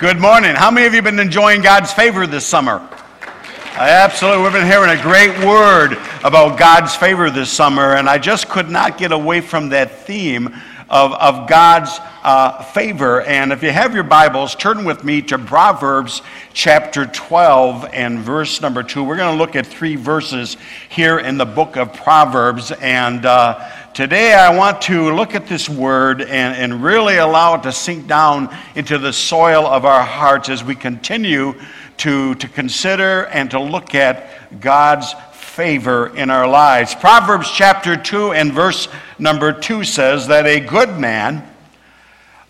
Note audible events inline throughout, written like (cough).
Good morning. How many of you have been enjoying God's favor this summer? Absolutely. We've been hearing a great word about God's favor this summer, and I just could not get away from that theme of, of God's uh, favor. And if you have your Bibles, turn with me to Proverbs chapter 12 and verse number 2. We're going to look at three verses here in the book of Proverbs. And uh, today I want to look at this word and, and really allow it to sink down into the soil of our hearts as we continue to, to consider and to look at God's favor in our lives. Proverbs chapter 2 and verse number 2 says that a good man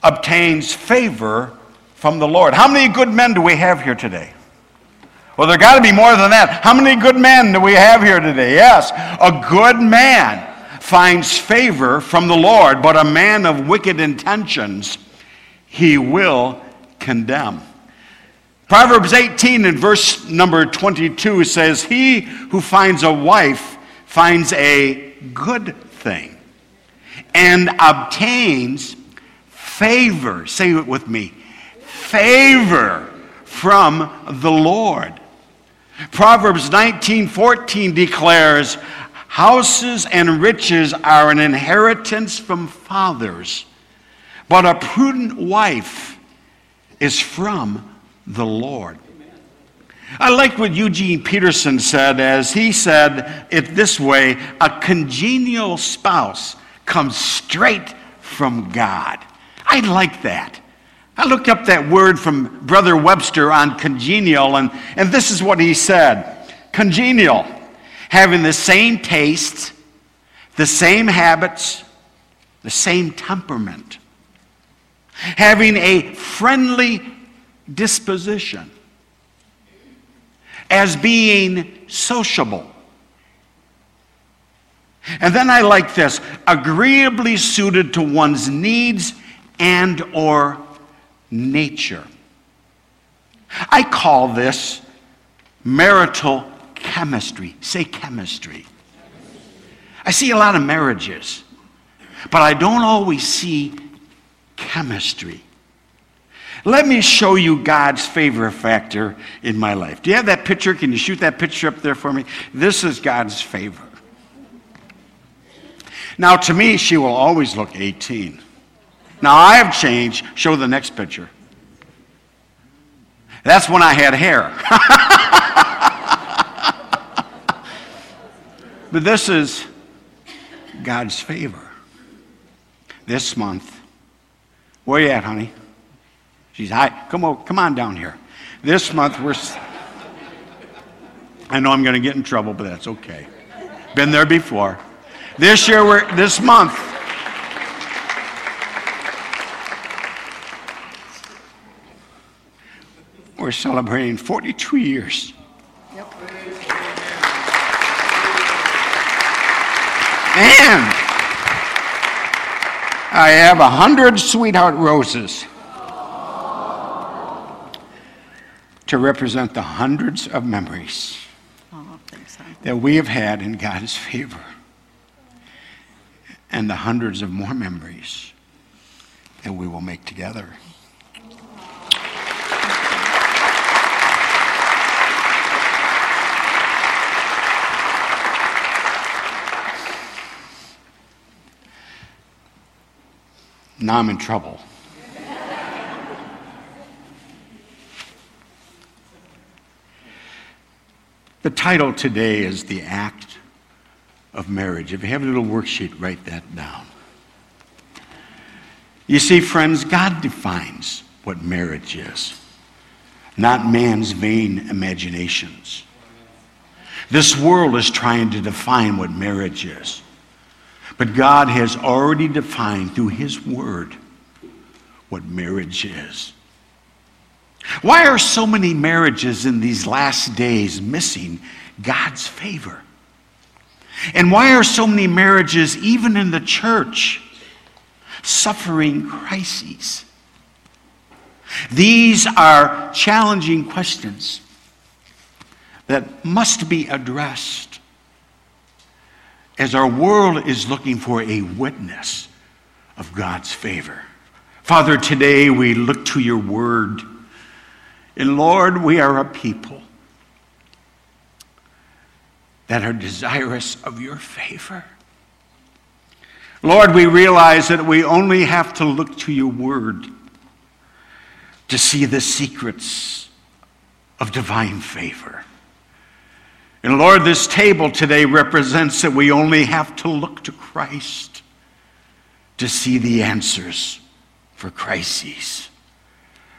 obtains favor from the Lord. How many good men do we have here today? Well, there got to be more than that. How many good men do we have here today? Yes, a good man finds favor from the Lord, but a man of wicked intentions he will condemn. Proverbs 18 and verse number 22 says, He who finds a wife finds a good thing and obtains favor. Say it with me favor from the Lord. Proverbs 19:14 declares, "Houses and riches are an inheritance from fathers, but a prudent wife is from the Lord. I like what Eugene Peterson said as he said it this way a congenial spouse comes straight from God. I like that. I looked up that word from Brother Webster on congenial, and, and this is what he said congenial, having the same tastes, the same habits, the same temperament, having a friendly disposition as being sociable. And then I like this agreeably suited to one's needs and or nature. I call this marital chemistry. Say chemistry. I see a lot of marriages, but I don't always see chemistry. Let me show you God's favor factor in my life. Do you have that picture? Can you shoot that picture up there for me? This is God's favor. Now, to me, she will always look 18. Now, I have changed. Show the next picture. That's when I had hair. (laughs) but this is God's favor. This month. Where you at, honey? She's, hi, come on, come on down here. This month we're. I know I'm going to get in trouble, but that's okay. Been there before. This year, we're, this month, we're celebrating 42 years. And I have a hundred sweetheart roses. to represent the hundreds of memories that we have had in God's favor and the hundreds of more memories that we will make together. Now I'm in trouble. The title today is The Act of Marriage. If you have a little worksheet, write that down. You see, friends, God defines what marriage is, not man's vain imaginations. This world is trying to define what marriage is. But God has already defined through His Word what marriage is. Why are so many marriages in these last days missing God's favor? And why are so many marriages, even in the church, suffering crises? These are challenging questions that must be addressed as our world is looking for a witness of God's favor. Father, today we look to your word And Lord, we are a people that are desirous of your favor. Lord, we realize that we only have to look to your word to see the secrets of divine favor. And Lord, this table today represents that we only have to look to Christ to see the answers for crises.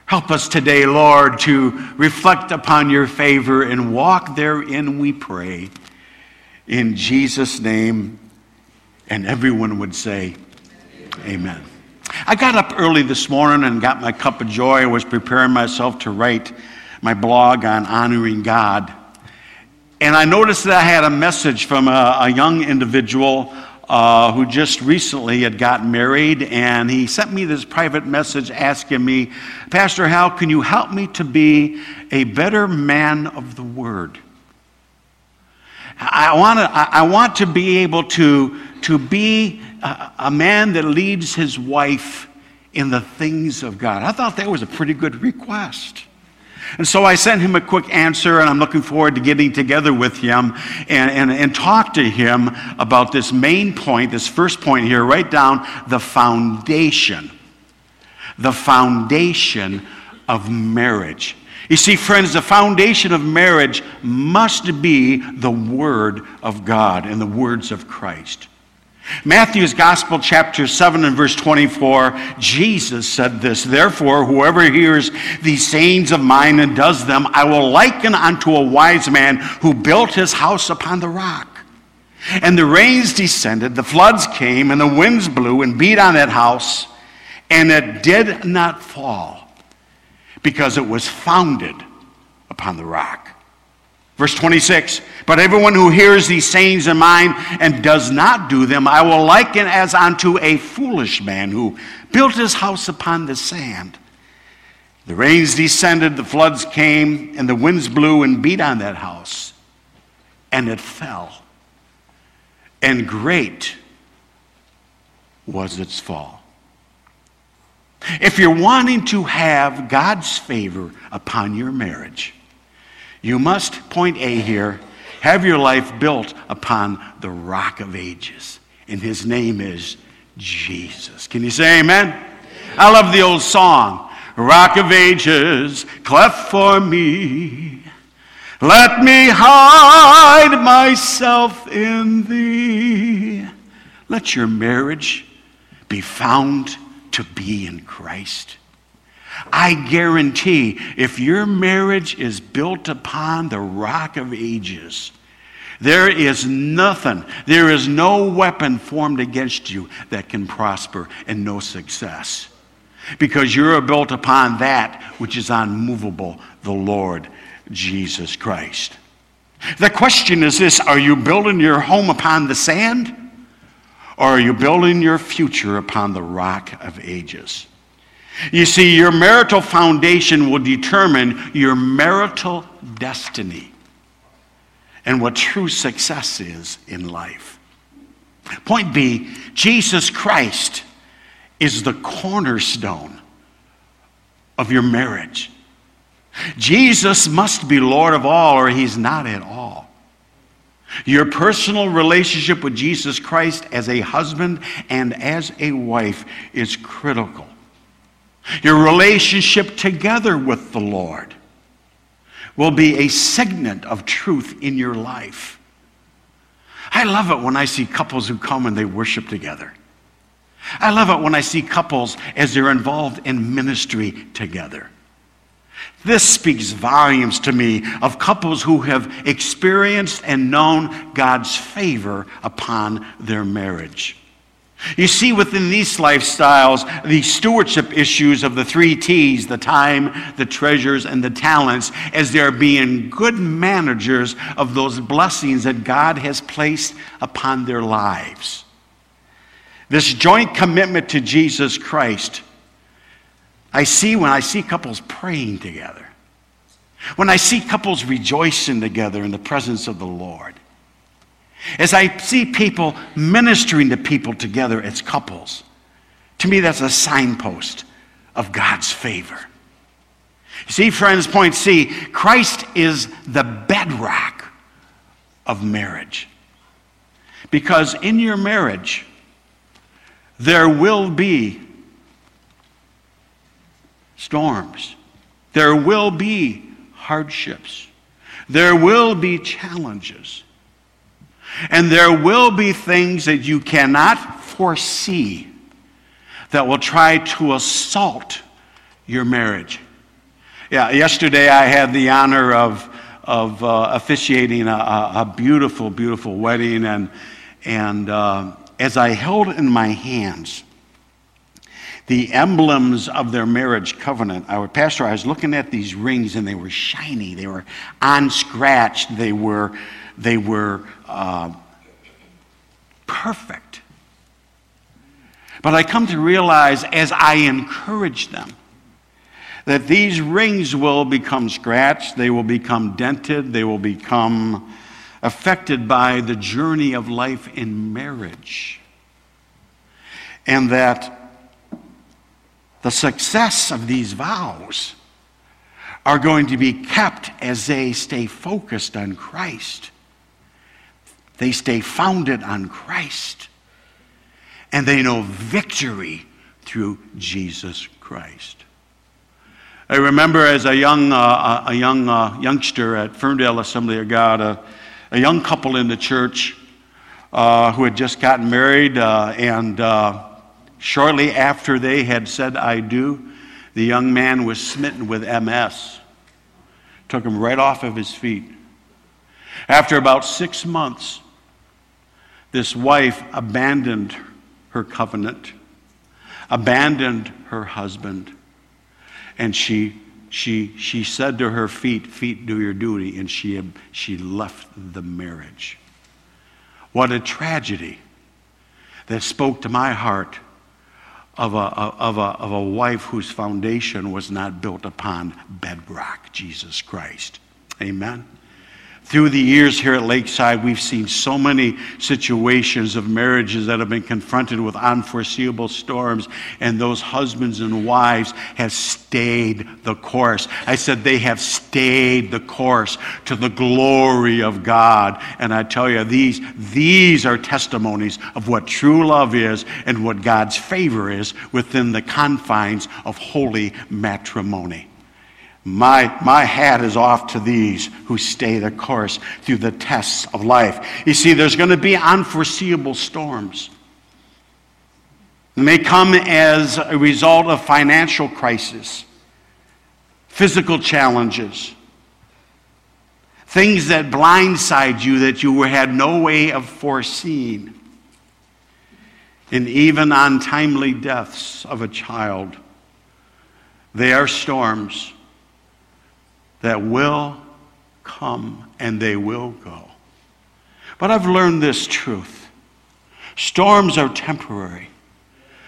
Help us today, Lord, to reflect upon your favor and walk therein, we pray. In Jesus' name, and everyone would say, Amen. I got up early this morning and got my cup of joy. I was preparing myself to write my blog on honoring God. And I noticed that I had a message from a, a young individual uh, who just recently had gotten married, and he sent me this private message asking me, Pastor Hal, can you help me to be a better man of the word? I want to, I want to be able to, to be a, a man that leads his wife in the things of God. I thought that was a pretty good request. And so I sent him a quick answer, and I'm looking forward to getting together with him and, and, and talk to him about this main point, this first point here. Write down the foundation. The foundation of marriage. You see, friends, the foundation of marriage must be the Word of God and the words of Christ. Matthew's Gospel, chapter 7 and verse 24, Jesus said this Therefore, whoever hears these sayings of mine and does them, I will liken unto a wise man who built his house upon the rock. And the rains descended, the floods came, and the winds blew and beat on that house, and it did not fall, because it was founded upon the rock. Verse 26 But everyone who hears these sayings of mine and does not do them, I will liken as unto a foolish man who built his house upon the sand. The rains descended, the floods came, and the winds blew and beat on that house, and it fell. And great was its fall. If you're wanting to have God's favor upon your marriage, you must, point A here, have your life built upon the rock of ages. And his name is Jesus. Can you say amen? I love the old song Rock of ages, cleft for me. Let me hide myself in thee. Let your marriage be found to be in Christ. I guarantee if your marriage is built upon the rock of ages, there is nothing, there is no weapon formed against you that can prosper and no success. Because you're built upon that which is unmovable, the Lord Jesus Christ. The question is this Are you building your home upon the sand? Or are you building your future upon the rock of ages? You see, your marital foundation will determine your marital destiny and what true success is in life. Point B Jesus Christ is the cornerstone of your marriage. Jesus must be Lord of all, or he's not at all. Your personal relationship with Jesus Christ as a husband and as a wife is critical. Your relationship together with the Lord will be a signet of truth in your life. I love it when I see couples who come and they worship together. I love it when I see couples as they're involved in ministry together. This speaks volumes to me of couples who have experienced and known God's favor upon their marriage. You see within these lifestyles the stewardship issues of the three T's the time, the treasures, and the talents as they're being good managers of those blessings that God has placed upon their lives. This joint commitment to Jesus Christ, I see when I see couples praying together, when I see couples rejoicing together in the presence of the Lord. As I see people ministering to people together as couples, to me that's a signpost of God's favor. See, friends, point C Christ is the bedrock of marriage. Because in your marriage, there will be storms, there will be hardships, there will be challenges, and there will be things that you cannot foresee that will try to assault your marriage. Yeah, yesterday I had the honor of, of uh, officiating a, a, beautiful, beautiful wedding, and, and uh, as I held in my hands the emblems of their marriage covenant, our pastor, I was looking at these rings and they were shiny, they were unscratched, they were, they were perfect. But I come to realize as I encourage them that these rings will become scratched, they will become dented, they will become affected by the journey of life in marriage. And that the success of these vows are going to be kept as they stay focused on Christ. They stay founded on Christ and they know victory through Jesus Christ. I remember as a young, uh, a young uh, youngster at Ferndale Assembly of God, a, a young couple in the church uh, who had just gotten married, uh, and uh, shortly after they had said, I do, the young man was smitten with MS. Took him right off of his feet. After about six months, this wife abandoned her covenant, abandoned her husband, and she, she, she said to her feet, Feet, do your duty, and she, she left the marriage. What a tragedy that spoke to my heart of a, of, a, of a wife whose foundation was not built upon bedrock, Jesus Christ. Amen. Through the years here at Lakeside, we've seen so many situations of marriages that have been confronted with unforeseeable storms, and those husbands and wives have stayed the course. I said they have stayed the course to the glory of God. And I tell you, these, these are testimonies of what true love is and what God's favor is within the confines of holy matrimony. My, my hat is off to these who stay the course through the tests of life. You see, there's going to be unforeseeable storms. They may come as a result of financial crisis, physical challenges, things that blindside you that you had no way of foreseeing, and even untimely deaths of a child. They are storms that will come and they will go. But I've learned this truth storms are temporary,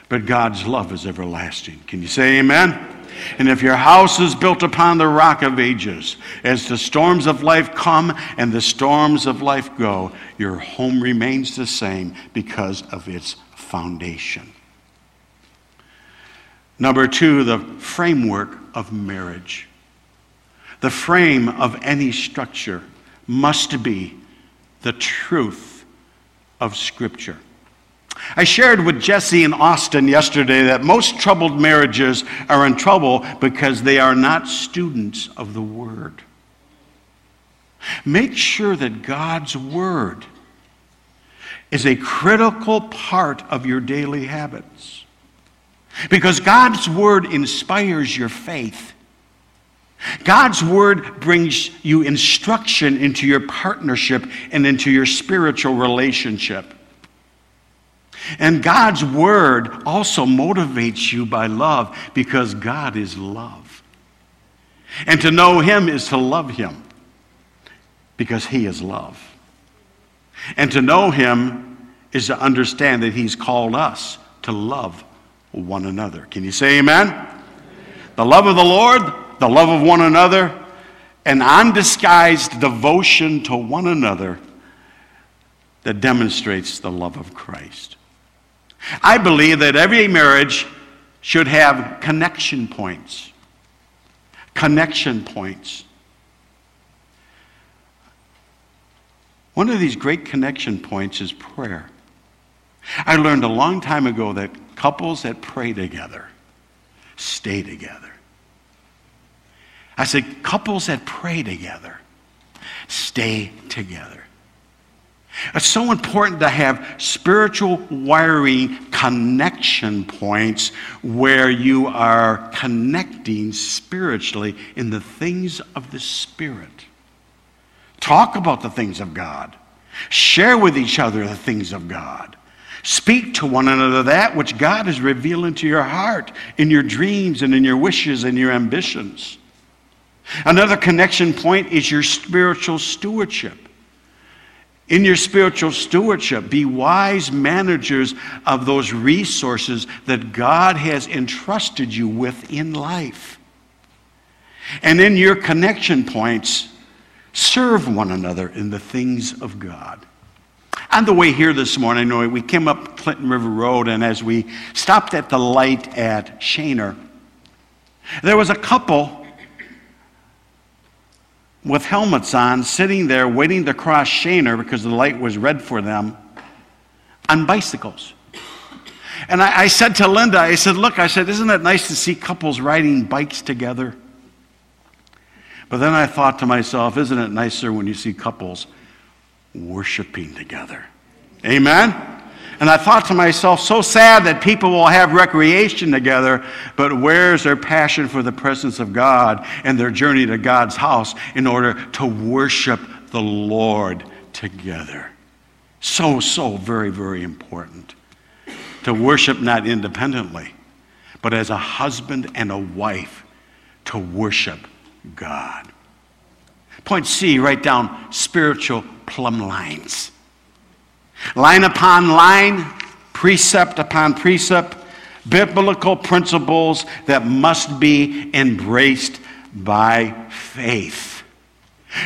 but God's love is everlasting. Can you say amen? And if your house is built upon the rock of ages, as the storms of life come and the storms of life go, your home remains the same because of its foundation. Number two, the framework of marriage. The frame of any structure must be the truth of Scripture. I shared with Jesse and Austin yesterday that most troubled marriages are in trouble because they are not students of the Word. Make sure that God's Word is a critical part of your daily habits. Because God's Word inspires your faith. God's word brings you instruction into your partnership and into your spiritual relationship. And God's word also motivates you by love because God is love. And to know Him is to love Him because He is love. And to know Him is to understand that He's called us to love one another. Can you say amen? The love of the Lord the love of one another, an undisguised devotion to one another that demonstrates the love of Christ. I believe that every marriage should have connection points. connection points. One of these great connection points is prayer. I learned a long time ago that couples that pray together stay together. I said, couples that pray together stay together. It's so important to have spiritual wiring connection points where you are connecting spiritually in the things of the Spirit. Talk about the things of God, share with each other the things of God. Speak to one another that which God is revealing to your heart, in your dreams, and in your wishes and your ambitions. Another connection point is your spiritual stewardship. In your spiritual stewardship, be wise managers of those resources that God has entrusted you with in life. And in your connection points, serve one another in the things of God. On the way here this morning, we came up Clinton River Road, and as we stopped at the light at Schoenherr, there was a couple with helmets on, sitting there waiting to cross Schoenherr because the light was red for them on bicycles. And I, I, said to Linda, I said, Look, I said, isn't it nice to see couples riding bikes together? But then I thought to myself, isn't it nicer when you see couples worshiping together? Amen? And I thought to myself, so sad that people will have recreation together, but where's their passion for the presence of God and their journey to God's house in order to worship the Lord together? So, so very, very important. To worship not independently, but as a husband and a wife to worship God. Point C, write down spiritual plumb lines. Line upon line, precept upon precept, biblical principles that must be embraced by faith.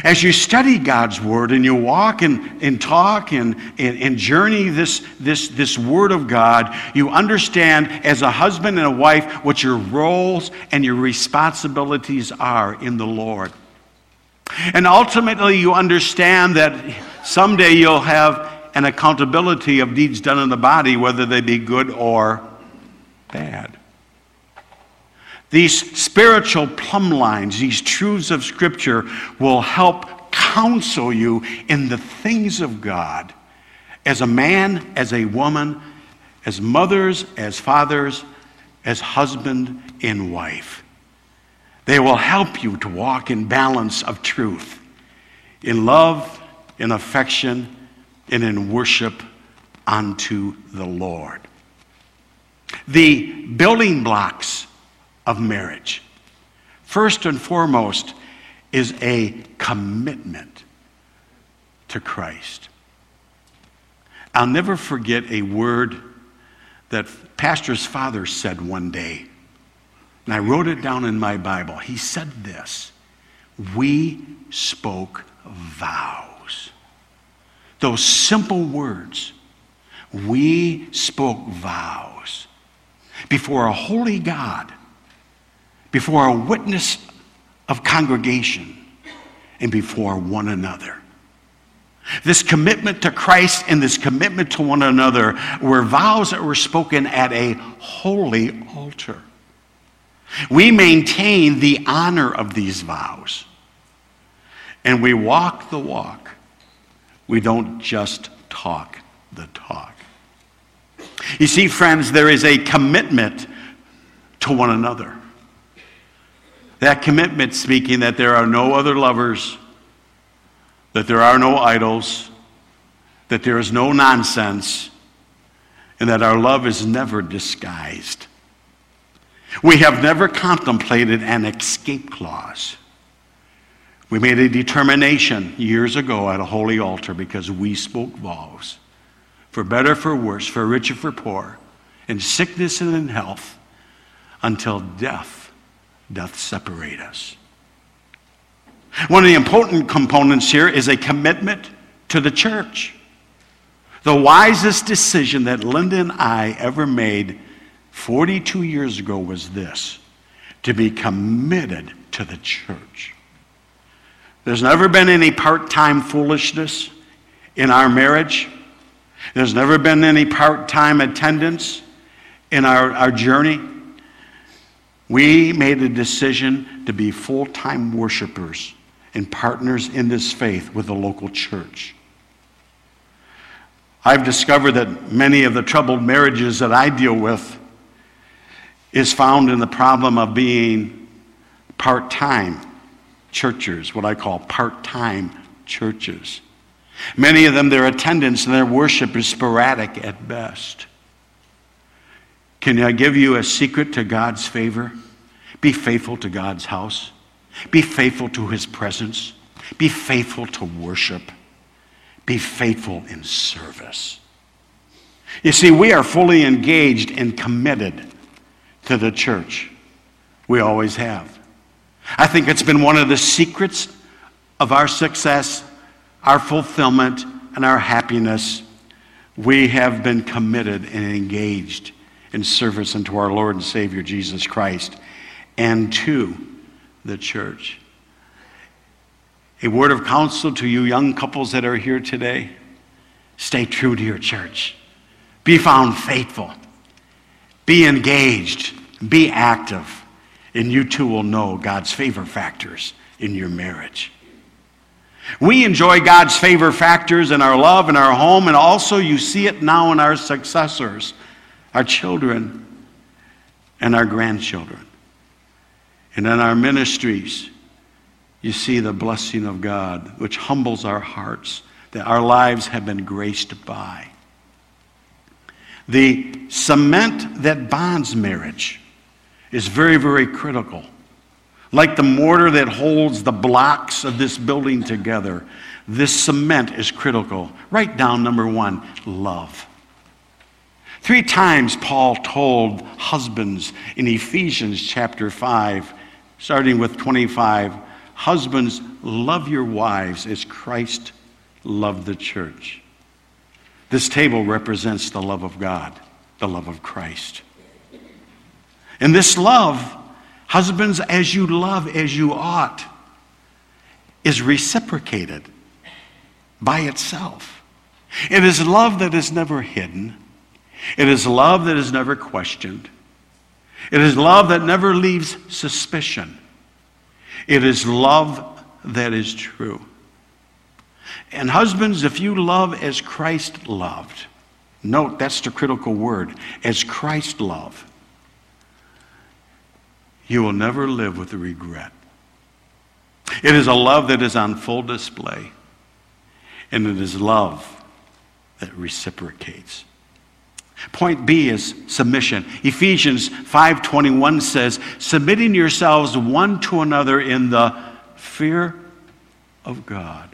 As you study God's Word and you walk and, and talk and, and, and journey this, this, this Word of God, you understand as a husband and a wife what your roles and your responsibilities are in the Lord. And ultimately, you understand that someday you'll have and accountability of deeds done in the body, whether they be good or bad. These spiritual plumb lines, these truths of Scripture, will help counsel you in the things of God as a man, as a woman, as mothers, as fathers, as husband and wife. They will help you to walk in balance of truth, in love, in affection, and in worship unto the Lord. The building blocks of marriage, first and foremost, is a commitment to Christ. I'll never forget a word that Pastor's father said one day, and I wrote it down in my Bible. He said this We spoke vows those simple words, we spoke vows before a holy God, before a witness of congregation, and before one another. This commitment to Christ and this commitment to one another were vows that were spoken at a holy altar. We maintain the honor of these vows, and we walk the walk we don't just talk the talk. You see, friends, there is a commitment to one another. That commitment speaking that there are no other lovers, that there are no idols, that there is no nonsense, and that our love is never disguised. We have never contemplated an escape clause. We made a determination years ago at a holy altar because we spoke vows. For better, for worse, for richer, for poor, in sickness and in health, until death doth separate us. One of the important components here is a commitment to the church. The wisest decision that Linda and I ever made 42 years ago was this to be committed to the church. There's never been any part time foolishness in our marriage. There's never been any part time attendance in our, our journey. We made a decision to be full time worshipers and partners in this faith with the local church. I've discovered that many of the troubled marriages that I deal with is found in the problem of being part time churches, what I call part time churches. Many of them, their attendance and their worship is sporadic at best. Can I give you a secret to God's favor? Be faithful to God's house. Be faithful to his presence. Be faithful to worship. Be faithful in service. You see, we are fully engaged and committed to the church. We always have. I think it's been one of the secrets of our success, our fulfillment, and our happiness. We have been committed and engaged in service unto our Lord and Savior Jesus Christ and to the church. A word of counsel to you young couples that are here today. Stay true to your church, be found faithful, be engaged, be active, and you too will know God's favor factors in your marriage. We enjoy God's favor factors in our love and our home, and also you see it now in our successors, our children, and our grandchildren. And in our ministries, you see the blessing of God, which humbles our hearts, that our lives have been graced by. The cement that bonds marriage is very, very critical. Like the mortar that holds the blocks of this building together, this cement is critical. Write down number one love. Three times Paul told husbands in Ephesians chapter 5, starting with 25, husbands, love your wives as Christ loved the church. This table represents the love of God, the love of Christ. And this love, husbands, as you love as you ought, is reciprocated by itself. It is love that is never hidden. It is love that is never questioned. It is love that never leaves suspicion. It is love that is true. And husbands, if you love as Christ loved, note that's the critical word, as Christ loved, you will never live with regret. It is a love that is on full display, and it is love that reciprocates. Point B is submission. Ephesians 5:21 says, "Submitting yourselves one to another in the fear of God."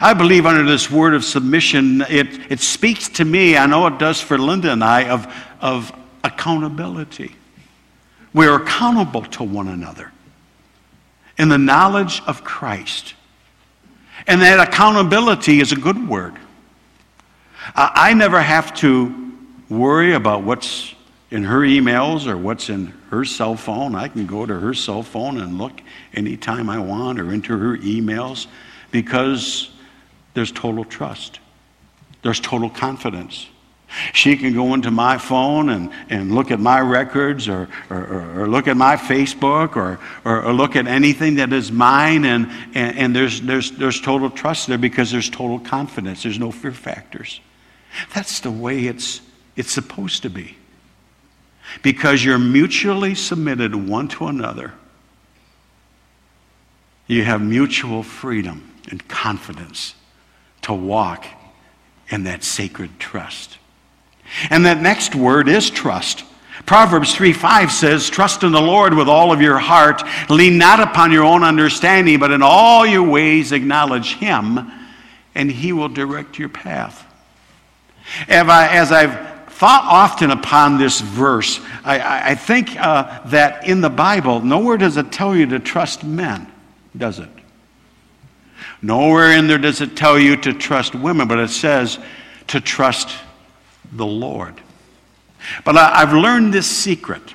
I believe under this word of submission, it, it speaks to me, I know it does for Linda and I, of, of accountability. We're accountable to one another in the knowledge of Christ. And that accountability is a good word. I never have to worry about what's in her emails or what's in her cell phone. I can go to her cell phone and look anytime I want or into her emails because there's total trust, there's total confidence. She can go into my phone and, and look at my records or, or, or look at my Facebook or, or, or, look at anything that is mine, and, and, and there's, there's, there's total trust there because there's total confidence. There's no fear factors. That's the way it's, it's supposed to be. Because you're mutually submitted one to another, you have mutual freedom and confidence to walk in that sacred trust. And that next word is trust. Proverbs 3 5 says, Trust in the Lord with all of your heart. Lean not upon your own understanding, but in all your ways acknowledge Him, and He will direct your path. As I've thought often upon this verse, I, think uh, that in the Bible, nowhere does it tell you to trust men, does it? Nowhere in there does it tell you to trust women, but it says to trust the Lord. But I, I've learned this secret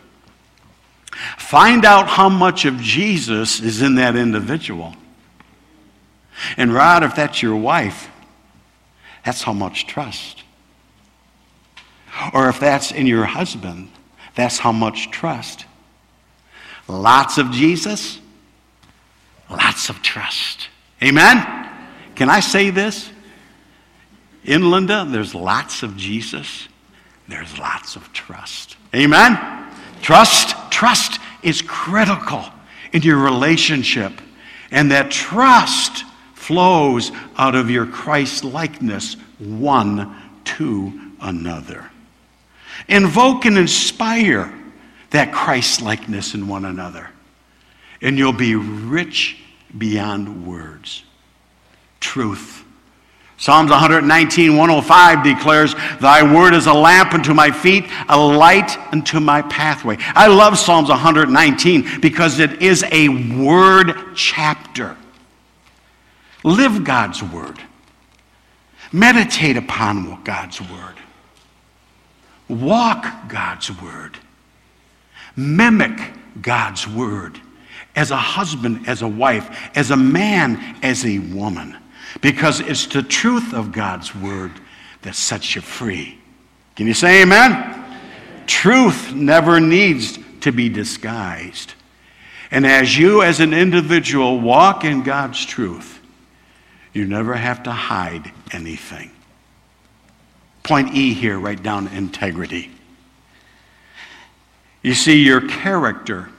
Find out how much of Jesus is in that individual. And Rod, if that's your wife, that's how much trust. Or if that's in your husband, that's how much trust. Lots of Jesus, lots of trust. Amen? Can I say this? In Linda, there's lots of Jesus, there's lots of trust. Amen? Trust, trust is critical in your relationship. And that trust flows out of your Christ likeness one to another. Invoke and inspire that Christ likeness in one another, and you'll be rich beyond words. Truth. Psalms 119, 105 declares, Thy word is a lamp unto my feet, a light unto my pathway. I love Psalms 119 because it is a word chapter. Live God's word. Meditate upon God's word. Walk God's word. Mimic God's word as a husband, as a wife, as a man, as a woman. Because it's the truth of God's word that sets you free. Can you say amen? Truth never needs to be disguised. And as you, as an individual, walk in God's truth, you never have to hide anything. Point E here, write down integrity. You see, your character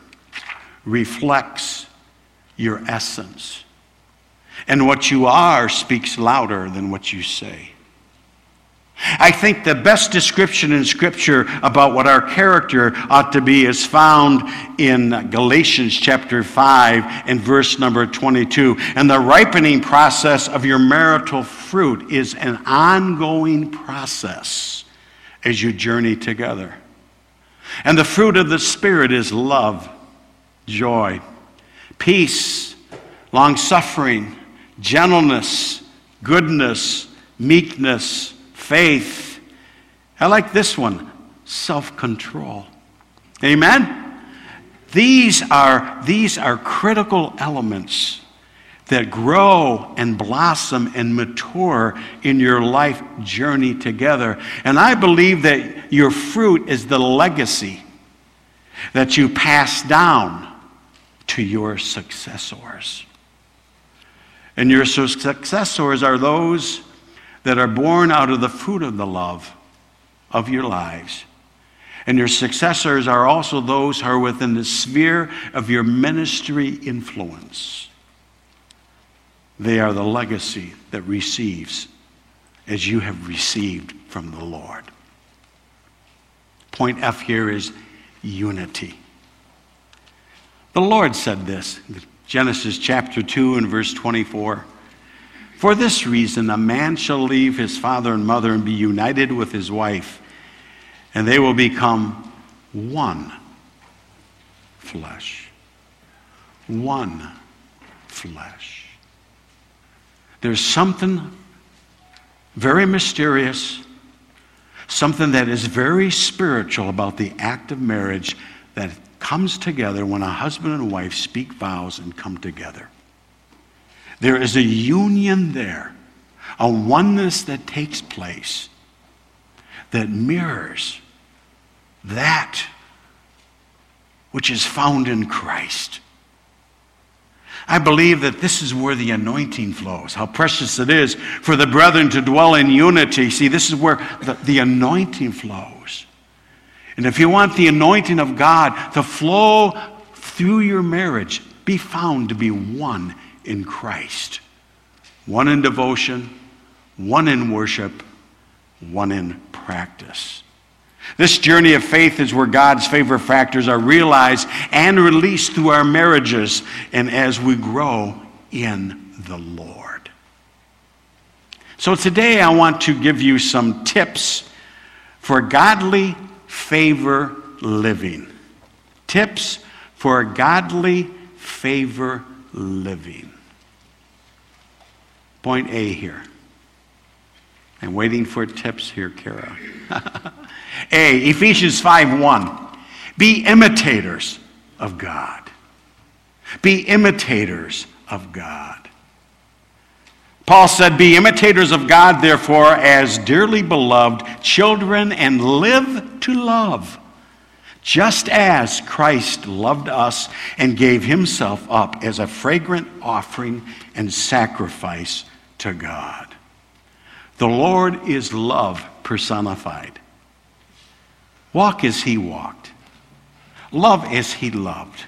reflects your essence. And what you are speaks louder than what you say. I think the best description in Scripture about what our character ought to be is found in Galatians chapter 5 and verse number 22. And the ripening process of your marital fruit is an ongoing process as you journey together. And the fruit of the Spirit is love, joy, peace, long suffering, gentleness, goodness, meekness faith. I like this one self control. Amen? These are, these are critical elements that grow and blossom and mature in your life journey together. And I believe that your fruit is the legacy that you pass down to your successors. And your successors are those that are born out of the fruit of the love of your lives. And your successors are also those who are within the sphere of your ministry influence. They are the legacy that receives as you have received from the Lord. Point F here is unity. The Lord said this, Genesis chapter 2 and verse 24. For this reason, a man shall leave his father and mother and be united with his wife, and they will become one flesh. One flesh. There's something very mysterious, something that is very spiritual about the act of marriage that comes together when a husband and wife speak vows and come together. There is a union there, a oneness that takes place that mirrors that which is found in Christ. I believe that this is where the anointing flows. How precious it is for the brethren to dwell in unity. See, this is where the, the anointing flows. And if you want the anointing of God to flow through your marriage, be found to be one in Christ. One in devotion, one in worship, one in practice. This journey of faith is where God's favor factors are realized and released through our marriages and as we grow in the Lord. So today I want to give you some tips for godly favor living. Tips for godly favor living. Point A here. I'm waiting for tips here, Kara. (laughs) A, Ephesians 5 1. Be imitators of God. Be imitators of God. Paul said, Be imitators of God, therefore, as dearly beloved children, and live to love, just as Christ loved us and gave himself up as a fragrant offering and sacrifice to God. The Lord is love personified. Walk as he walked, love as he loved,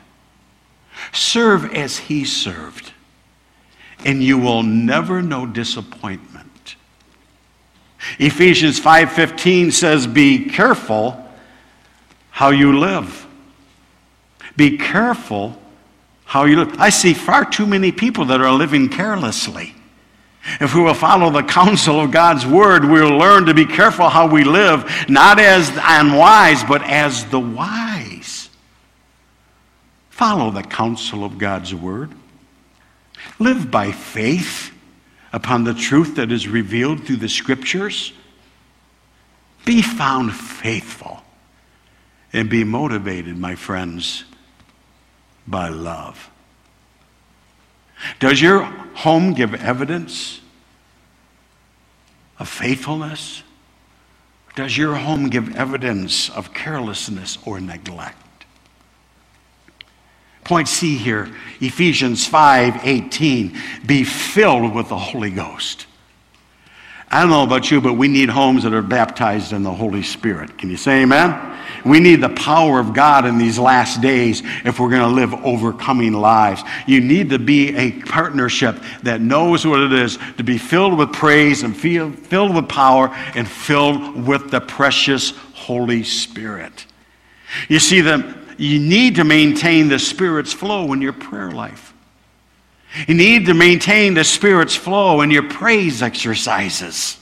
serve as he served, and you will never know disappointment. Ephesians 5:15 says be careful how you live. Be careful how you live. I see far too many people that are living carelessly. If we will follow the counsel of God's word, we'll learn to be careful how we live, not as unwise, but as the wise. Follow the counsel of God's word. Live by faith upon the truth that is revealed through the scriptures. Be found faithful and be motivated, my friends, by love. Does your home give evidence of faithfulness? Does your home give evidence of carelessness or neglect? Point C here, Ephesians 5:18, be filled with the Holy Ghost. I don't know about you, but we need homes that are baptized in the Holy Spirit. Can you say amen? We need the power of God in these last days if we're going to live overcoming lives. You need to be a partnership that knows what it is to be filled with praise and feel, filled with power and filled with the precious Holy Spirit. You see, the, you need to maintain the Spirit's flow in your prayer life. You need to maintain the Spirit's flow in your praise exercises.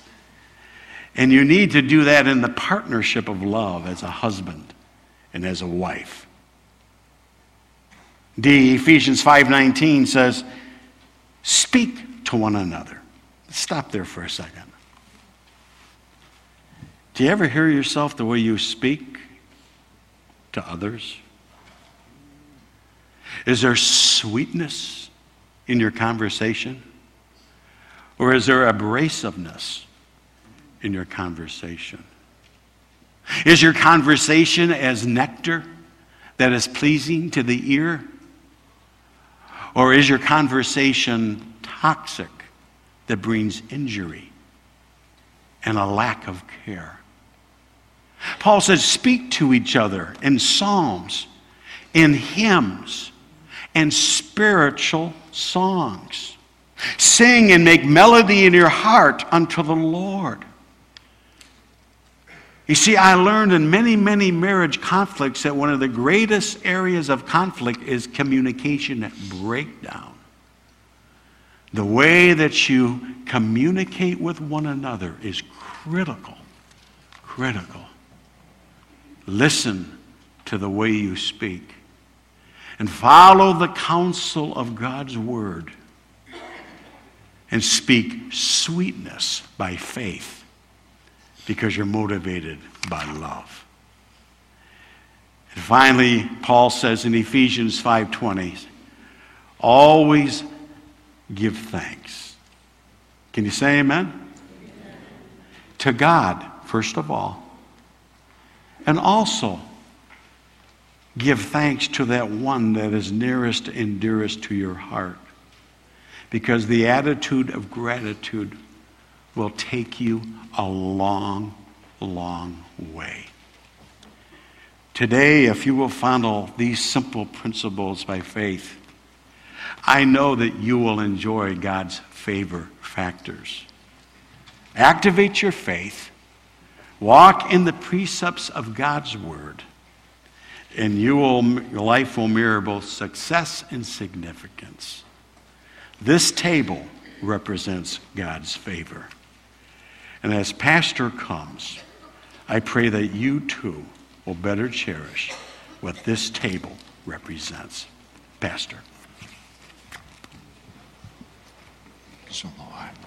And you need to do that in the partnership of love as a husband and as a wife. D, Ephesians 5:19 says, "Speak to one another." Stop there for a second. Do you ever hear yourself the way you speak to others? Is there sweetness in your conversation? Or is there abrasiveness in your conversation? Is your conversation as nectar that is pleasing to the ear? Or is your conversation toxic that brings injury and a lack of care? Paul says, speak to each other in psalms, in hymns, and spiritual songs. Sing and make melody in your heart unto the Lord. You see, I learned in many, many marriage conflicts that one of the greatest areas of conflict is communication breakdown. The way that you communicate with one another is critical. Critical. Listen to the way you speak and follow the counsel of God's word and speak sweetness by faith because you're motivated by love. And finally, Paul says in Ephesians 5:20, always give thanks. Can you say amen? amen? To God, first of all. And also give thanks to that one that is nearest and dearest to your heart. Because the attitude of gratitude will take you a long, long way. Today, if you will follow these simple principles by faith, I know that you will enjoy God's favor factors. Activate your faith, walk in the precepts of God's word, and you will, your life will mirror both success and significance. This table represents God's favor. And as Pastor comes, I pray that you too will better cherish what this table represents. Pastor. So long.